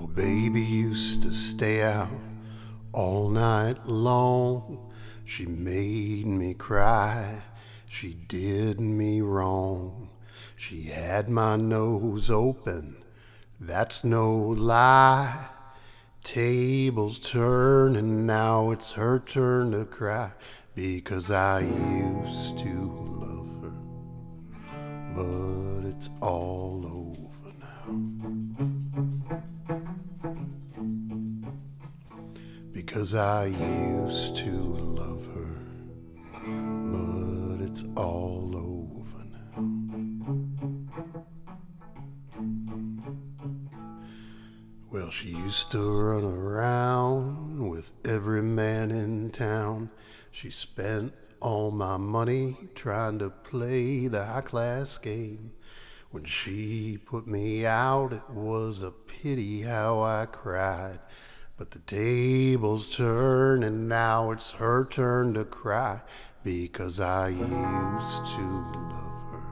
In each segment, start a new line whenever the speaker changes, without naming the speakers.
baby used to stay out all night long. She made me cry. She did me wrong. She had my nose open. That's no lie. Tables turn and now it's her turn to cry because I used to love her, but it's all over now. Because I used to love her, but it's all over now. Well, she used to run around with every man in town. She spent all my money trying to play the high class game. When she put me out, it was a pity how I cried. But the tables turn, and now it's her turn to cry because I used to love her.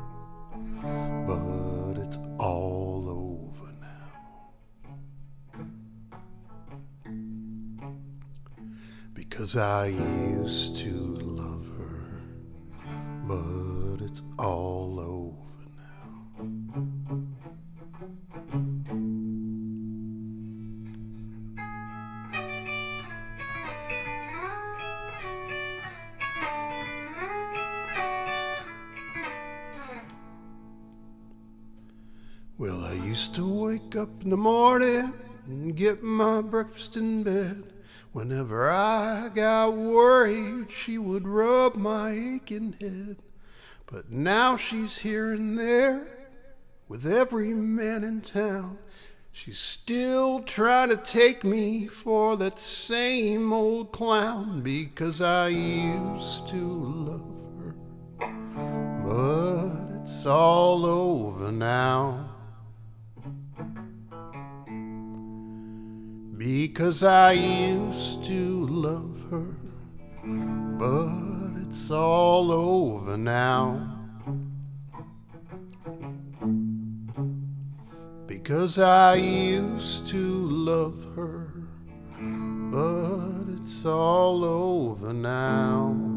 But it's all over now. Because I used to love her, but it's all over Well, I used to wake up in the morning and get my breakfast in bed. Whenever I got worried, she would rub my aching head. But now she's here and there with every man in town. She's still trying to take me for that same old clown because I used to love her. But it's all over now. Because I used to love her, but it's all over now. Because I used to love her, but it's all over now.